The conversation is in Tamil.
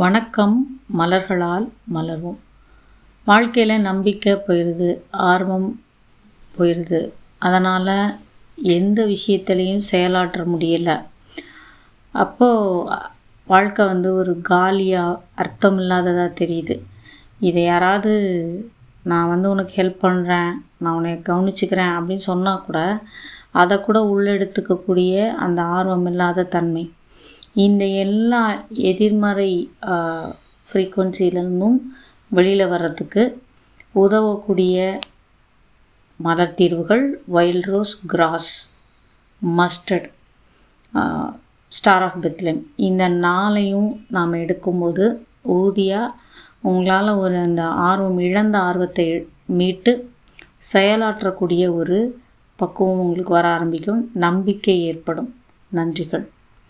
வணக்கம் மலர்களால் மலர்வோம் வாழ்க்கையில் நம்பிக்கை போயிடுது ஆர்வம் போயிடுது அதனால் எந்த விஷயத்துலையும் செயலாற்ற முடியலை. அப்போது வாழ்க்கை வந்து ஒரு காலியாக அர்த்தம் இல்லாததாக தெரியுது. இதை யாராவது நான் வந்து உனக்கு ஹெல்ப் பண்ணுறேன் நான் உன்னை கவனிச்சுக்கிறேன் அப்படின்னு சொன்னால் கூட அதை கூட உள்ளெடுத்துக்கக்கூடிய அந்த ஆர்வம் இல்லாத தன்மை. இந்த எல்லா எதிர்மறை ஃப்ரீக்குவன்சியிலிருந்தும் வெளியில் வர்றதுக்கு உதவக்கூடிய மலர் தீர்வுகள் wild rose cross mustard star of Bethlehem இந்த நாளையும் நாம் எடுக்கும்போது உறுதியாக உங்களால் ஒரு அந்த ஆர்வம் இழந்த ஆர்வத்தை மீட்டு செயலாற்றக்கூடிய ஒரு பக்குவம் உங்களுக்கு வர ஆரம்பிக்கும். நம்பிக்கை ஏற்படும். நன்றிகள்.